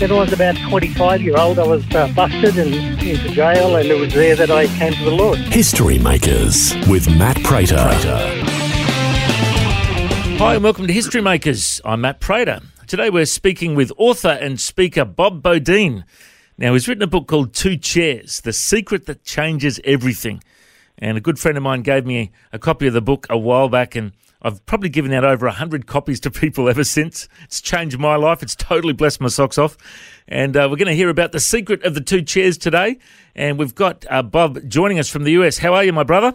When I was about 25 year old, I was uh, busted and into jail, and it was there that I came to the Lord. History Makers with Matt Prater. Hi, and welcome to History Makers. I'm Matt Prater. Today we're speaking with author and speaker Bob Beaudine. Now, he's written a book called Two Chairs The Secret That Changes Everything. And a good friend of mine gave me a copy of the book a while back, and I've probably given out over 100 copies to people ever since. It's changed my life. It's totally blessed my socks off. And uh, we're going to hear about the secret of the two chairs today. And we've got uh, Bob joining us from the US. How are you, my brother?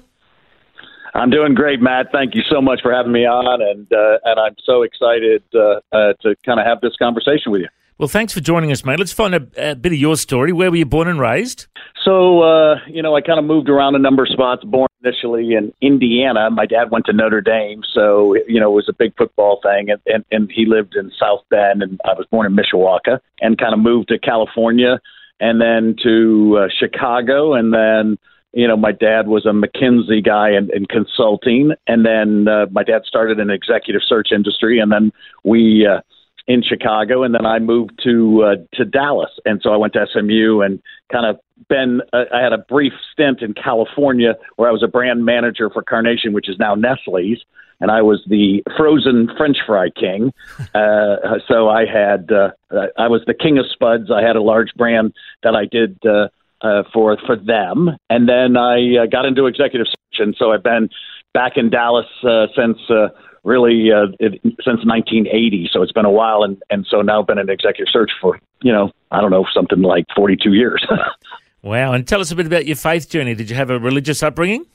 I'm doing great, Matt. Thank you so much for having me on, and uh, and I'm so excited uh, uh, to kind of have this conversation with you. Well, thanks for joining us, mate. Let's find a, a bit of your story. Where were you born and raised? So, uh, you know, I kind of moved around a number of spots. Born initially in Indiana. My dad went to Notre Dame, so you know it was a big football thing, and and, and he lived in South Bend, and I was born in Mishawaka, and kind of moved to California, and then to uh, Chicago, and then you know, my dad was a McKinsey guy in, in consulting, and then uh, my dad started an executive search industry, and then we uh, in Chicago, and then I moved to uh, to Dallas, and so I went to SMU and kind of been. Uh, I had a brief stint in California where I was a brand manager for Carnation, which is now Nestle's, and I was the frozen French fry king. Uh, so I had uh, I was the king of spuds. I had a large brand that I did. Uh, uh, for for them, and then I uh, got into executive search, and so I've been back in Dallas uh, since uh, really uh, it, since 1980. So it's been a while, and and so now I've been in executive search for you know I don't know something like 42 years. wow! And tell us a bit about your faith journey. Did you have a religious upbringing?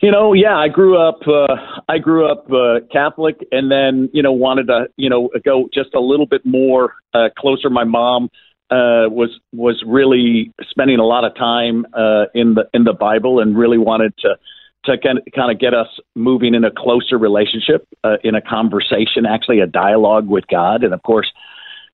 You know, yeah, I grew up. Uh, I grew up uh, Catholic, and then you know wanted to you know go just a little bit more uh, closer. My mom uh, was was really spending a lot of time uh, in the in the Bible and really wanted to to kind of get us moving in a closer relationship, uh, in a conversation, actually a dialogue with God. And of course,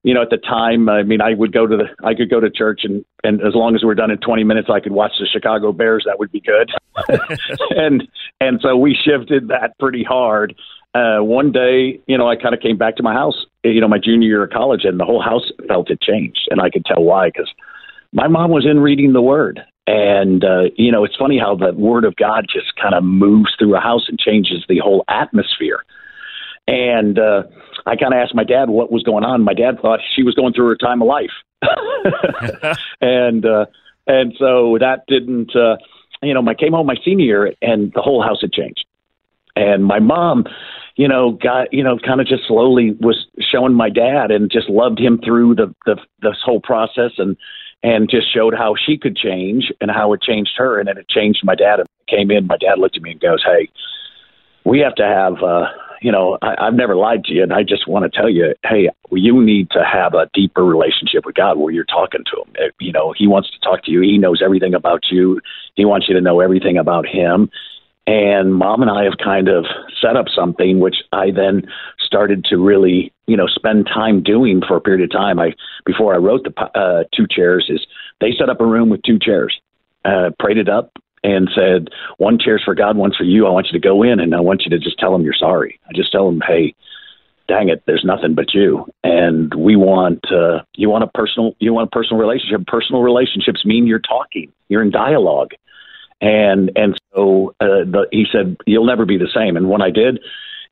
you know, at the time, I mean, I would go to the, I could go to church, and and as long as we we're done in 20 minutes, I could watch the Chicago Bears. That would be good. and and so we shifted that pretty hard. Uh, one day, you know, I kind of came back to my house you know, my junior year of college, and the whole house felt it changed, and I could tell why because my mom was in reading the Word, and uh, you know, it's funny how the Word of God just kind of moves through a house and changes the whole atmosphere. And uh, I kind of asked my dad what was going on. My dad thought she was going through her time of life, and uh, and so that didn't. Uh, you know, I came home my senior year, and the whole house had changed. And my mom, you know, got you know, kind of just slowly was showing my dad and just loved him through the the this whole process and and just showed how she could change and how it changed her and then it changed my dad. And came in, my dad looked at me and goes, "Hey, we have to have." uh you know, I, I've never lied to you, and I just want to tell you, hey, you need to have a deeper relationship with God where you're talking to Him. You know, He wants to talk to you. He knows everything about you. He wants you to know everything about Him. And mom and I have kind of set up something which I then started to really, you know, spend time doing for a period of time. I before I wrote the uh, two chairs is they set up a room with two chairs, uh, prayed it up, and said one chair's for God, one's for you. I want you to go in and I want you to just tell them you're sorry. I just tell them, hey, dang it, there's nothing but you, and we want uh, you want a personal you want a personal relationship. Personal relationships mean you're talking, you're in dialogue and and so uh, the, he said you'll never be the same. And when I did,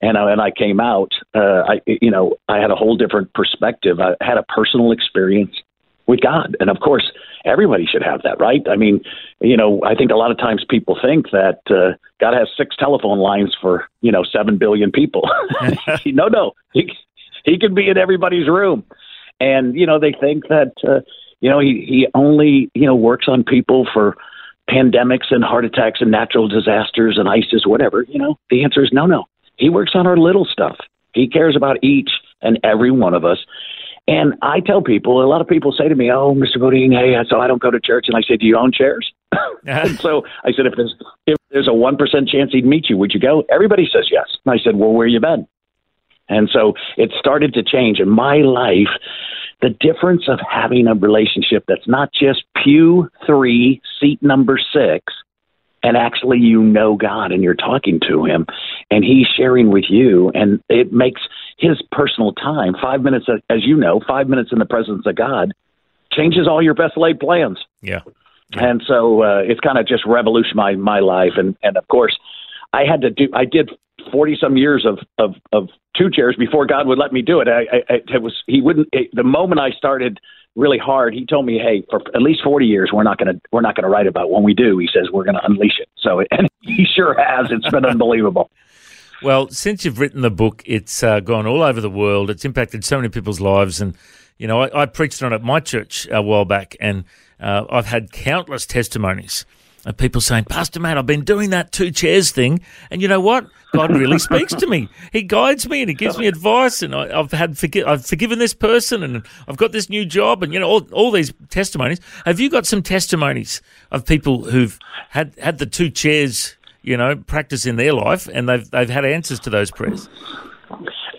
and I, and I came out, uh, I you know I had a whole different perspective. I had a personal experience with God. And of course, everybody should have that, right? I mean, you know, I think a lot of times people think that uh, God has six telephone lines for, you know, seven billion people. no, no, he, he can be in everybody's room. And, you know, they think that, uh, you know, he, he only, you know, works on people for pandemics and heart attacks and natural disasters and ISIS, whatever. You know, the answer is no, no. He works on our little stuff. He cares about each and every one of us. And I tell people, a lot of people say to me, "Oh, Mr. Beaudine, hey, so I don't go to church." And I say, "Do you own chairs?" and so I said, "If there's if there's a one percent chance he'd meet you, would you go?" Everybody says yes. And I said, "Well, where you been?" And so it started to change in my life. The difference of having a relationship that's not just pew three, seat number six, and actually you know God and you're talking to Him, and He's sharing with you, and it makes His personal time five minutes, as you know, five minutes in the presence of God changes all your best laid plans. Yeah. And so uh, it's kind of just revolutionized my, life, and and of course, I had to do. I did forty some years of of of two chairs before God would let me do it. I, I it was he wouldn't. It, the moment I started really hard. He told me, "Hey, for at least forty years, we're not going to we're not going to write about. It. When we do, he says we're going to unleash it." So, and he sure has. It's been unbelievable. Well, since you've written the book, it's uh, gone all over the world. It's impacted so many people's lives, and you know, I, I preached on it at my church a while back, and uh, I've had countless testimonies people saying, Pastor Matt, I've been doing that two chairs thing, and you know what? God really speaks to me. He guides me and he gives me advice, and I, have had forgi- I've forgiven this person, and I've got this new job, and you know all, all these testimonies. Have you got some testimonies of people who've had had the two chairs, you know, practice in their life, and they've they've had answers to those prayers?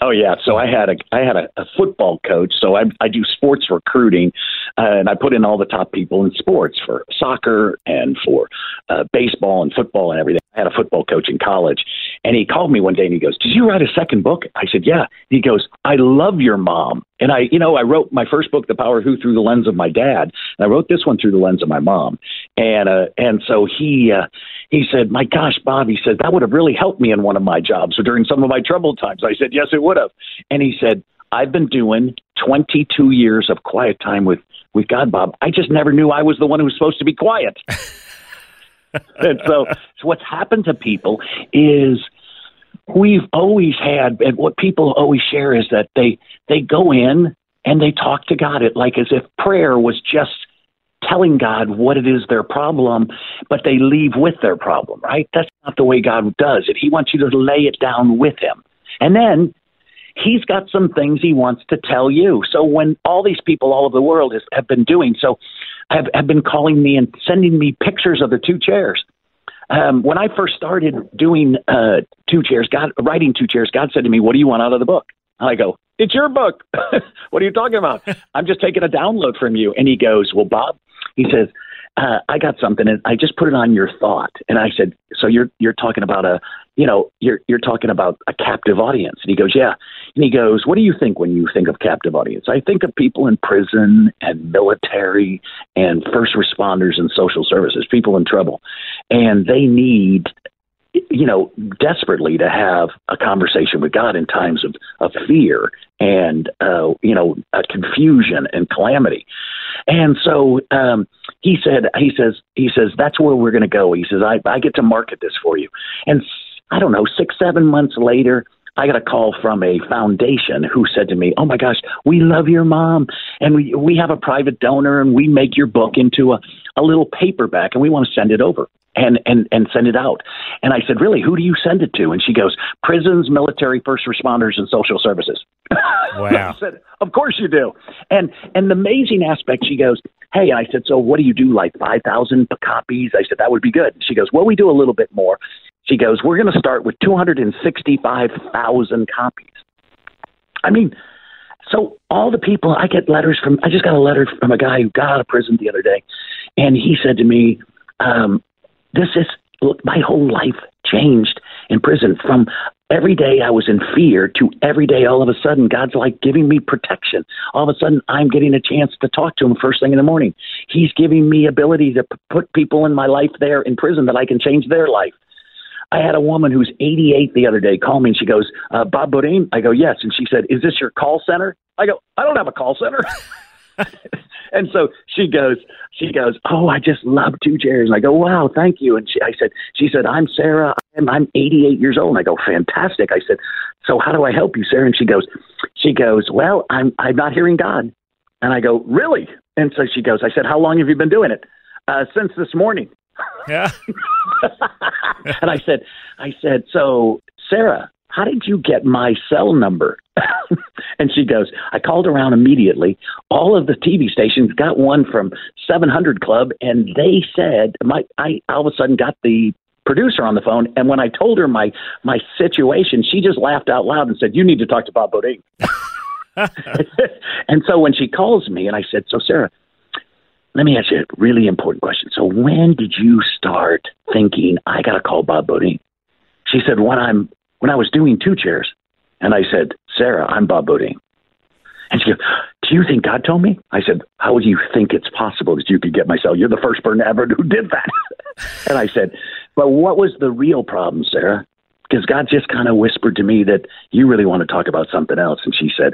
Oh yeah, so I had a I had a, a football coach. So I I do sports recruiting, uh, and I put in all the top people in sports for soccer and for uh, baseball and football and everything. Had a football coach in college, and he called me one day and he goes, "Did you write a second book?" I said, "Yeah." He goes, "I love your mom." And I, you know, I wrote my first book, The Power Who, through the lens of my dad, and I wrote this one through the lens of my mom. And uh, and so he uh, he said, "My gosh, Bob," he said, "that would have really helped me in one of my jobs or during some of my troubled times." I said, "Yes, it would have." And he said, "I've been doing 22 years of quiet time with with God, Bob. I just never knew I was the one who was supposed to be quiet." and so, so what's happened to people is we've always had, and what people always share is that they they go in and they talk to God, it like as if prayer was just telling God what it is their problem, but they leave with their problem, right? That's not the way God does it. He wants you to lay it down with Him, and then He's got some things He wants to tell you. So when all these people all over the world has, have been doing so, have, have been calling me and sending me pictures of the two chairs um, when I first started doing uh, two chairs, God writing two chairs, God said to me, "What do you want out of the book?" And I go, "It's your book. what are you talking about? I'm just taking a download from you." And he goes, "Well, Bob," he says, uh, I got something and I just put it on your thought. And I said, so you're, you're talking about a, you know, you're, you're talking about a captive audience. And he goes, yeah. And he goes, what do you think when you think of captive audience? I think of people in prison and military and first responders and social services, people in trouble. And they need you know, desperately to have a conversation with God in times of, of fear and, uh, you know, uh, confusion and calamity. And so um, he said, he says, he says, that's where we're going to go. He says, I, I get to market this for you. And I don't know, six, seven months later, I got a call from a foundation who said to me, "Oh my gosh, we love your mom, and we we have a private donor, and we make your book into a a little paperback, and we want to send it over." and and and send it out. And I said, really, who do you send it to? And she goes, prisons, military, first responders, and social services. Wow. I said, of course you do. And and the amazing aspect, she goes, hey, I said, so what do you do? Like five thousand copies? I said that would be good. She goes, well, we do a little bit more. She goes, we're going to start with two hundred and sixty-five thousand copies. I mean. So all the people I get letters from I just got a letter from a guy who got out of prison the other day and he said to me, um, this is look, my whole life changed in prison from every day I was in fear to every day all of a sudden God's like giving me protection. All of a sudden I'm getting a chance to talk to him first thing in the morning. He's giving me ability to p- put people in my life there in prison that I can change their life. I had a woman who's 88 the other day call me and she goes, uh, Bob Beaudine? I go, yes. And she said, is this your call center? I go, I don't have a call center. and so she goes, she goes, oh, I just love two chairs. And I go, wow, thank you. And she, I said, she said, I'm Sarah. I'm, I'm 88 years old. And I go, fantastic. I said, so how do I help you, Sarah? And she goes, she goes, well, I'm, I'm not hearing God. And I go, really? And so she goes, I said, how long have you been doing it? Uh, since this morning. Yeah. and I said, I said, so Sarah, how did you get my cell number? and she goes, I called around immediately. All of the TV stations got one from 700 Club, and they said, my, I all of a sudden got the producer on the phone, and when I told her my my situation, she just laughed out loud and said, "You need to talk to Bob Beaudine." and so when she calls me, and I said, "So Sarah, let me ask you a really important question. So when did you start thinking I got to call Bob Beaudine?" She said, "When I'm when I was doing two chairs," and I said, "Sarah, I'm Bob Beaudine." And she goes, Do you think God told me? I said, How would you think it's possible that you could get my cell? You're the first person ever who did that. and I said, But what was the real problem, Sarah? Because God just kind of whispered to me that you really want to talk about something else. And she said,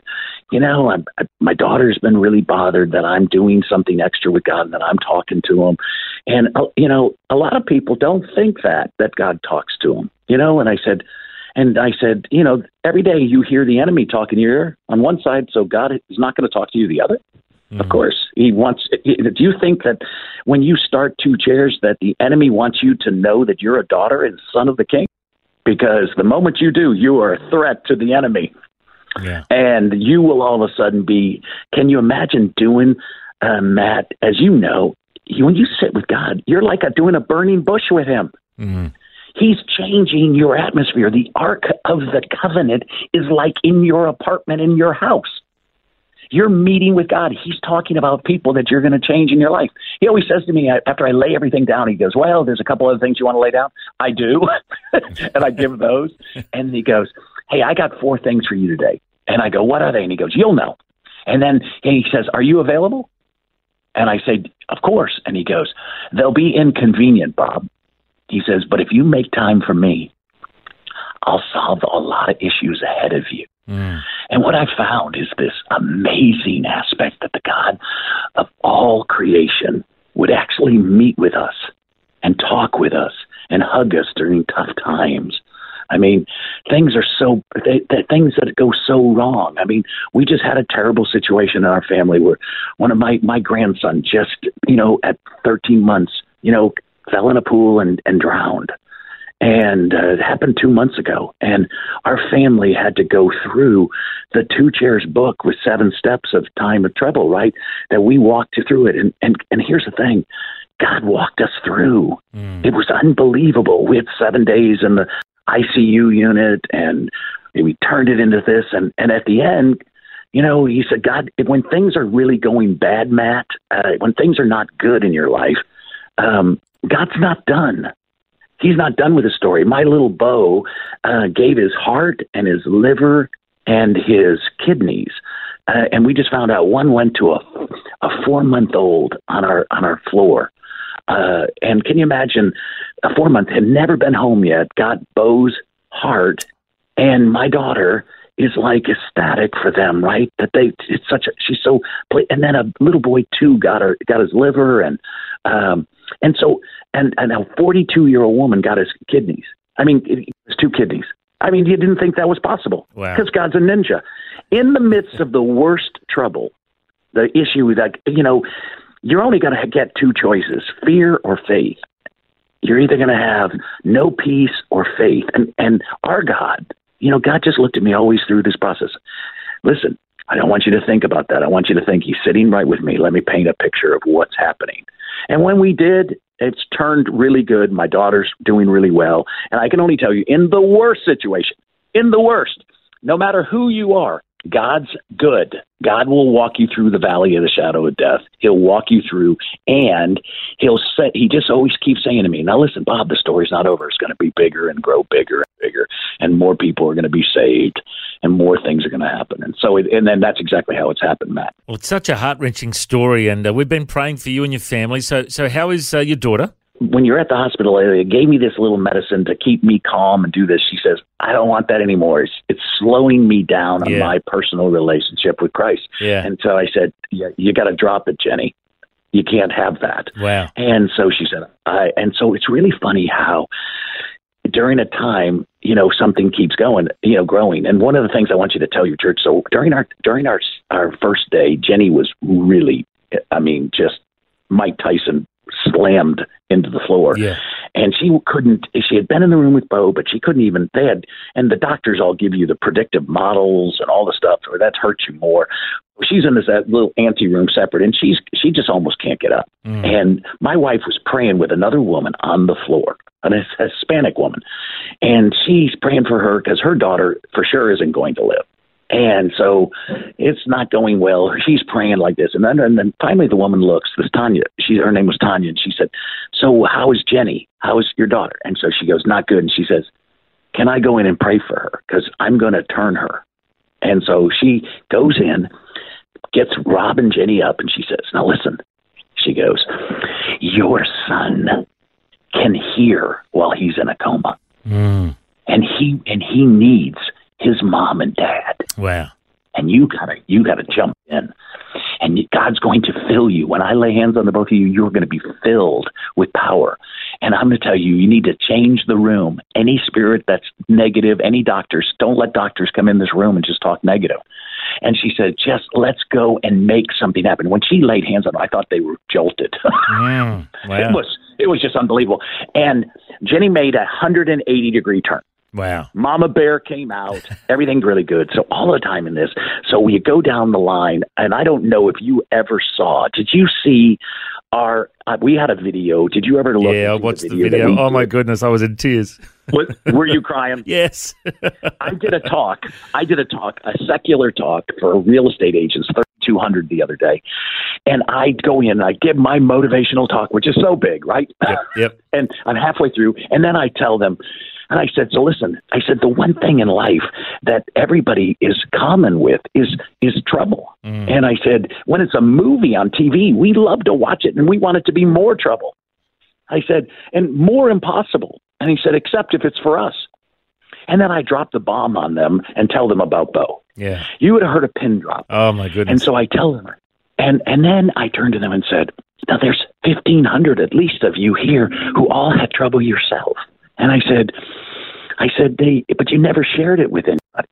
You know, I'm, I, my daughter's been really bothered that I'm doing something extra with God and that I'm talking to him. And, uh, you know, a lot of people don't think that, that God talks to them, you know? And I said, and I said, you know, every day you hear the enemy talking to your ear on one side, so God is not going to talk to you the other. Mm-hmm. Of course, He wants. Do you think that when you start two chairs, that the enemy wants you to know that you're a daughter and son of the King? Because the moment you do, you are a threat to the enemy, Yeah. and you will all of a sudden be. Can you imagine doing, uh, Matt? As you know, you, when you sit with God, you're like a, doing a burning bush with Him. Mhm. He's changing your atmosphere. The Ark of the Covenant is like in your apartment, in your house. You're meeting with God. He's talking about people that you're going to change in your life. He always says to me uh, after I lay everything down, he goes, Well, there's a couple other things you want to lay down. I do. and I give those. And he goes, Hey, I got four things for you today. And I go, What are they? And he goes, You'll know. And then he says, Are you available? And I say, Of course. And he goes, They'll be inconvenient, Bob. He says, But if you make time for me, I'll solve a lot of issues ahead of you. Mm. And what I found is this amazing aspect that the God of all creation would actually meet with us and talk with us and hug us during tough times. I mean, things are so they, they, things that go so wrong. I mean, we just had a terrible situation in our family where one of my my grandson just you know at 13 months you know fell in a pool and and drowned and uh, it happened two months ago. And our family had to go through the two chairs book with seven steps of time of trouble, right? That we walked through it. And and and here's the thing, God walked us through. It was unbelievable. We had seven days in the ICU unit, and we turned it into this. And and at the end. You know, he said, God, when things are really going bad, Matt, uh, when things are not good in your life, um, God's not done he's not done with the story. My little Bo uh, gave his heart and his liver and his kidneys, uh, and we just found out one went to a a four month old on our on our floor. Uh, and can you imagine a four month had never been home yet, got Bo's heart, and my daughter is like ecstatic for them, right? That they it's such a she's so and then a little boy too got her got his liver and um and so and and a 42 year old woman got his kidneys. I mean, his two kidneys. I mean, you didn't think that was possible Wow. because God's a ninja. In the midst of the worst trouble, the issue that you know, you're only going to get two choices: fear or faith. You're either going to have no peace or faith. And and our God, you know, God just looked at me always through this process. Listen, I don't want you to think about that. I want you to think He's sitting right with me. Let me paint a picture of what's happening. And when we did, it's turned really good. My daughter's doing really well. And I can only tell you, in the worst situation, in the worst, no matter who you are, God's good. God will walk you through the valley of the shadow of death. He'll walk you through, and he'll say. He just always keeps saying to me, "Now listen, Bob, the story's not over. It's going to be bigger and grow bigger and bigger, and more people are going to be saved, and more things are going to happen." And so, it, and then that's exactly how it's happened, Matt. Well, it's such a heart wrenching story, and uh, we've been praying for you and your family. So, so how is uh, your daughter? When you're at the hospital, they gave me this little medicine to keep me calm and do this. She says, I don't want that anymore. It's, it's slowing me down on my personal relationship with Christ. Yeah. And so I said, yeah, you got to drop it, Jenny. You can't have that. Wow. And so she said, I, and so it's really funny how during a time, you know, something keeps going, you know, growing. And one of the things I want you to tell your church. So during our, during our, our first day, Jenny was really, I mean, just Mike Tyson slammed into the floor. Yeah. And she couldn't, she had been in the room with Bo, but she couldn't even, they had, and the doctors all give you the predictive models and all the stuff, or that's hurt you more. She's in this that little ante room separate, and she's, she just almost can't get up. Mm. And my wife was praying with another woman on the floor, an Hispanic woman. And she's praying for her because her daughter for sure isn't going to live. And so it's not going well. She's praying like this. And then, and then finally the woman looks, this Tanya, she, her name was Tanya, and she said, So how is Jenny? How is your daughter? And so she goes, Not good. And she says, Can I go in and pray for her? Because I'm going to turn her. And so she goes in, gets Rob and Jenny up, and she says, Now listen. She goes, Your son can hear while he's in a coma. Mm. And he and he needs his mom and dad Wow. and you gotta you gotta jump in and god's going to fill you when i lay hands on the both of you you're going to be filled with power and i'm going to tell you you need to change the room any spirit that's negative any doctors don't let doctors come in this room and just talk negative. and she said just let's go and make something happen when she laid hands on them i thought they were jolted Mm. Wow. it was it was just unbelievable and jenny made a 180 degree turn Wow. Mama Bear came out. Everything's really good. So all the time in this. So we go down the line, and I don't know if you ever saw. Did you see our? Uh, we had a video. Did you ever look? Yeah, I and see watched the video. Oh my goodness, I was in tears. Was- were you crying? Yes. I did a talk. I did a talk, a secular talk for a real estate agents, 3,200 the other day. And I go in and I give my motivational talk, which is so big, right? Yep. Yep. and I'm halfway through, and then I tell them, and I said, so listen, I said the one thing in life that everybody is common with is is trouble. Mm. And I said, when it's a movie on TV, we love to watch it, and we want it to be more trouble. I said, and more impossible. And he said, except if it's for us. And then I drop the bomb on them and tell them about Bo. Yeah. You would have heard a pin drop. Oh my goodness. And so I tell them, and and then I turned to them and said, "Now there's fifteen hundred at least of you here who all had trouble yourself." And I said, "I said they, but you never shared it with anybody."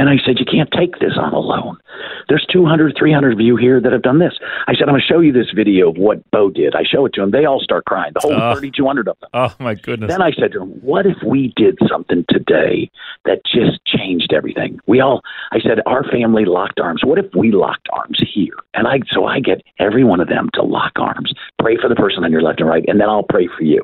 And I said, "You can't take this on alone. There's 200, 300 of you here that have done this." I said, "I'm going to show you this video of what Bo did." I show it to them. They all start crying. The whole Oh. 3,200 of them. oh my goodness. Then I said to him, What if we did something today that just changed everything? We all, I said, our family locked arms. What if we locked arms here? And I, so I get every one of them to lock arms, pray for the person on your left and right, and then I'll pray for you.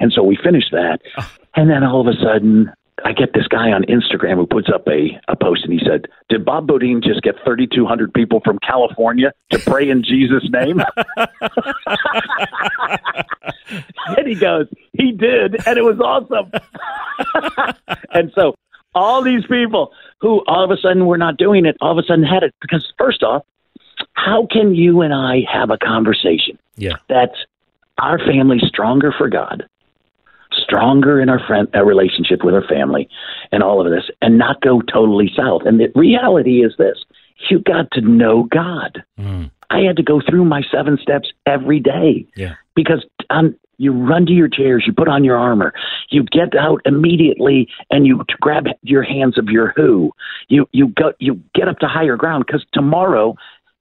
And so we finished that. Ah. And then all of a sudden, I get this guy on Instagram who puts up a, a post and he said, Did Bob Beaudine just get 3,200 people from California to pray in Jesus' name? and he goes, He did. And it was awesome. and so all these people who all of a sudden were not doing it, all of a sudden had it. Because, first off, how can you and I have a conversation yeah. that's our family stronger for God, stronger in our friend our relationship with our family, and all of this, and not go totally south. And the reality is this: you got to know God. Mm. I had to go through my seven steps every day Yeah. because um, you run to your chairs, you put on your armor, you get out immediately, and you grab your hands of your who. You you go you get up to higher ground because tomorrow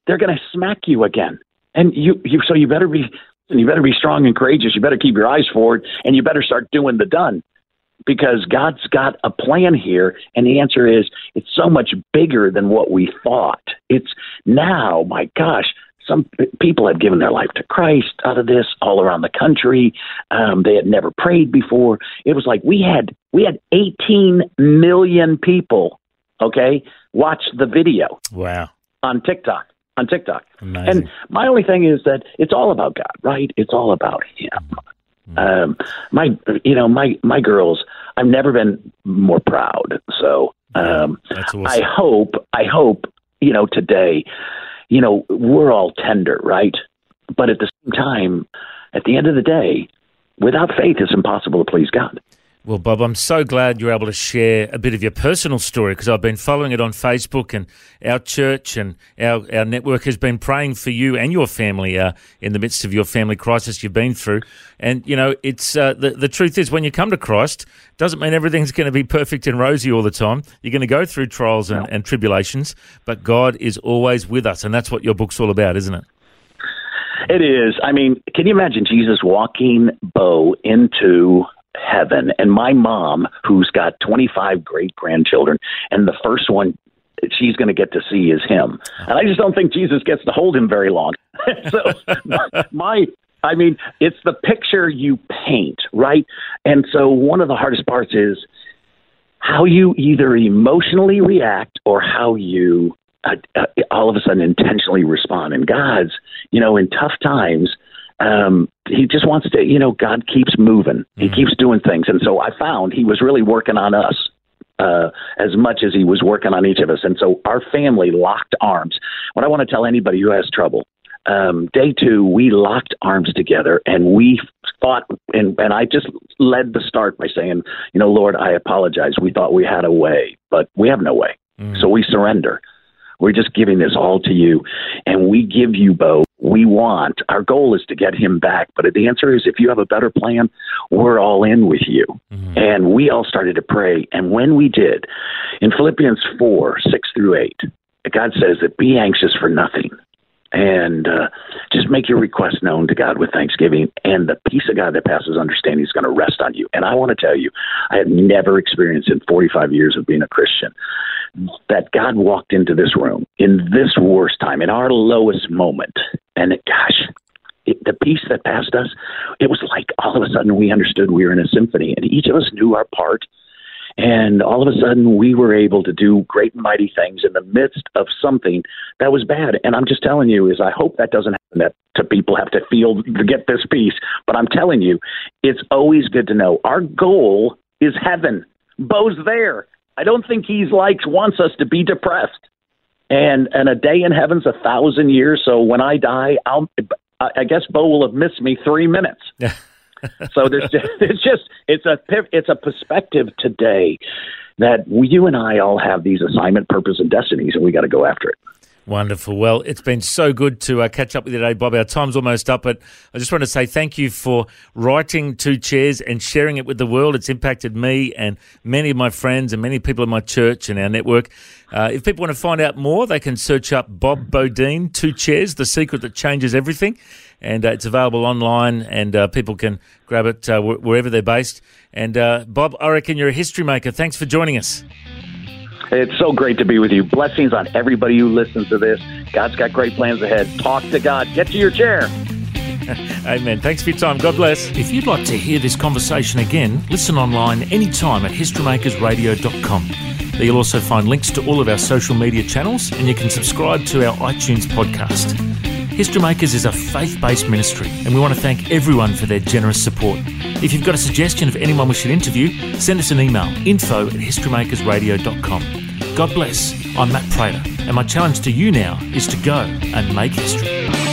they're going to smack you again, and you you so you better be you better be strong and courageous. You better keep your eyes forward, and you better start doing the done because God's got a plan here, and the answer is it's so much bigger than what we thought. It's now, my gosh, some people have given their life to Christ out of this all around the country. Um, they had never prayed before. It was like we had we had 18 million people, okay, watch the video Wow. on TikTok. On TikTok. Amazing. And my only thing is that it's all about God, right? It's all about Him. Um, my, you know, my my girls. I've never been more proud. So um, That's I hope, I hope, you know, today, you know, we're all tender, right? But at the same time, at the end of the day, without faith, it's impossible to please God. Well, Bob, I'm so glad you're able to share a bit of your personal story because I've been following it on Facebook and our church and our, our network has been praying for you and your family uh, in the midst of your family crisis you've been through. And, you know, it's uh, the, the truth is when you come to Christ, doesn't mean everything's going to be perfect and rosy all the time. You're going to go through trials and, and tribulations, but God is always with us. And that's what your book's all about, isn't it? It is. I mean, can you imagine Jesus walking Bo into heaven. And my mom, who's got 25 great grandchildren, and the first one she's going to get to see is him. And I just don't think Jesus gets to hold him very long. so my I mean, it's the picture you paint, right? And so one of the hardest parts is how you either emotionally react or how you uh, uh, all of a sudden intentionally respond. And God's, you know, in tough times, um, he just wants to, you know, God keeps moving. He mm-hmm. keeps doing things. And so I found he was really working on us uh, as much as he was working on each of us. And so our family locked arms. What I want to tell anybody who has trouble, um, day two, we locked arms together and we thought, and, and I just led the start by saying, you know, Lord, I apologize. We thought we had a way, but we have no way. Mm. So we surrender. We're just giving this all to you. And we give you, Bo, we want. Our goal is to get him back. But the answer is if you have a better plan, we're all in with you. Mm-hmm. And we all started to pray. And when we did, in Philippians 4 6 through 8, God says that be anxious for nothing and uh, just make your request known to God with thanksgiving, and the peace of God that passes understanding is going to rest on you. And I want to tell you, I have never experienced in 45 years of being a Christian that God walked into this room in this worst time, in our lowest moment, and it, gosh, it, the peace that passed us, it was like all of a sudden we understood we were in a symphony, and each of us knew our part and all of a sudden, we were able to do great and mighty things in the midst of something that was bad. And I'm just telling you, is I hope that doesn't happen that to people have to feel to get this peace. But I'm telling you, it's always good to know our goal is heaven. Bo's there. I don't think he's like wants us to be depressed. And and a day in heaven's a thousand years. So when I die, I'll I guess Bo will have missed me three minutes. so there's just, it's just it's a it's a perspective today that you and I all have these assignment, purpose, and destinies, and we got to go after it. Wonderful. Well, it's been so good to uh, catch up with you today, Bob. Our time's almost up, but I just want to say thank you for writing Two Chairs and sharing it with the world. It's impacted me and many of my friends and many people in my church and our network. Uh, if people want to find out more, they can search up Bob Beaudine, Two Chairs, The Secret That Changes Everything. And uh, it's available online and uh, people can grab it uh, wherever they're based. And uh, Bob, I reckon you're a history maker. Thanks for joining us. It's so great to be with you. Blessings on everybody who listens to this. God's got great plans ahead. Talk to God. Get to your chair. Amen. Thanks for your time. God bless. If you'd like to hear this conversation again, listen online anytime at historymakersradio.com. There you'll also find links to all of our social media channels and you can subscribe to our iTunes podcast. History Makers is a faith based ministry, and we want to thank everyone for their generous support. If you've got a suggestion of anyone we should interview, send us an email info at historymakersradio.com. God bless. I'm Matt Prater, and my challenge to you now is to go and make history.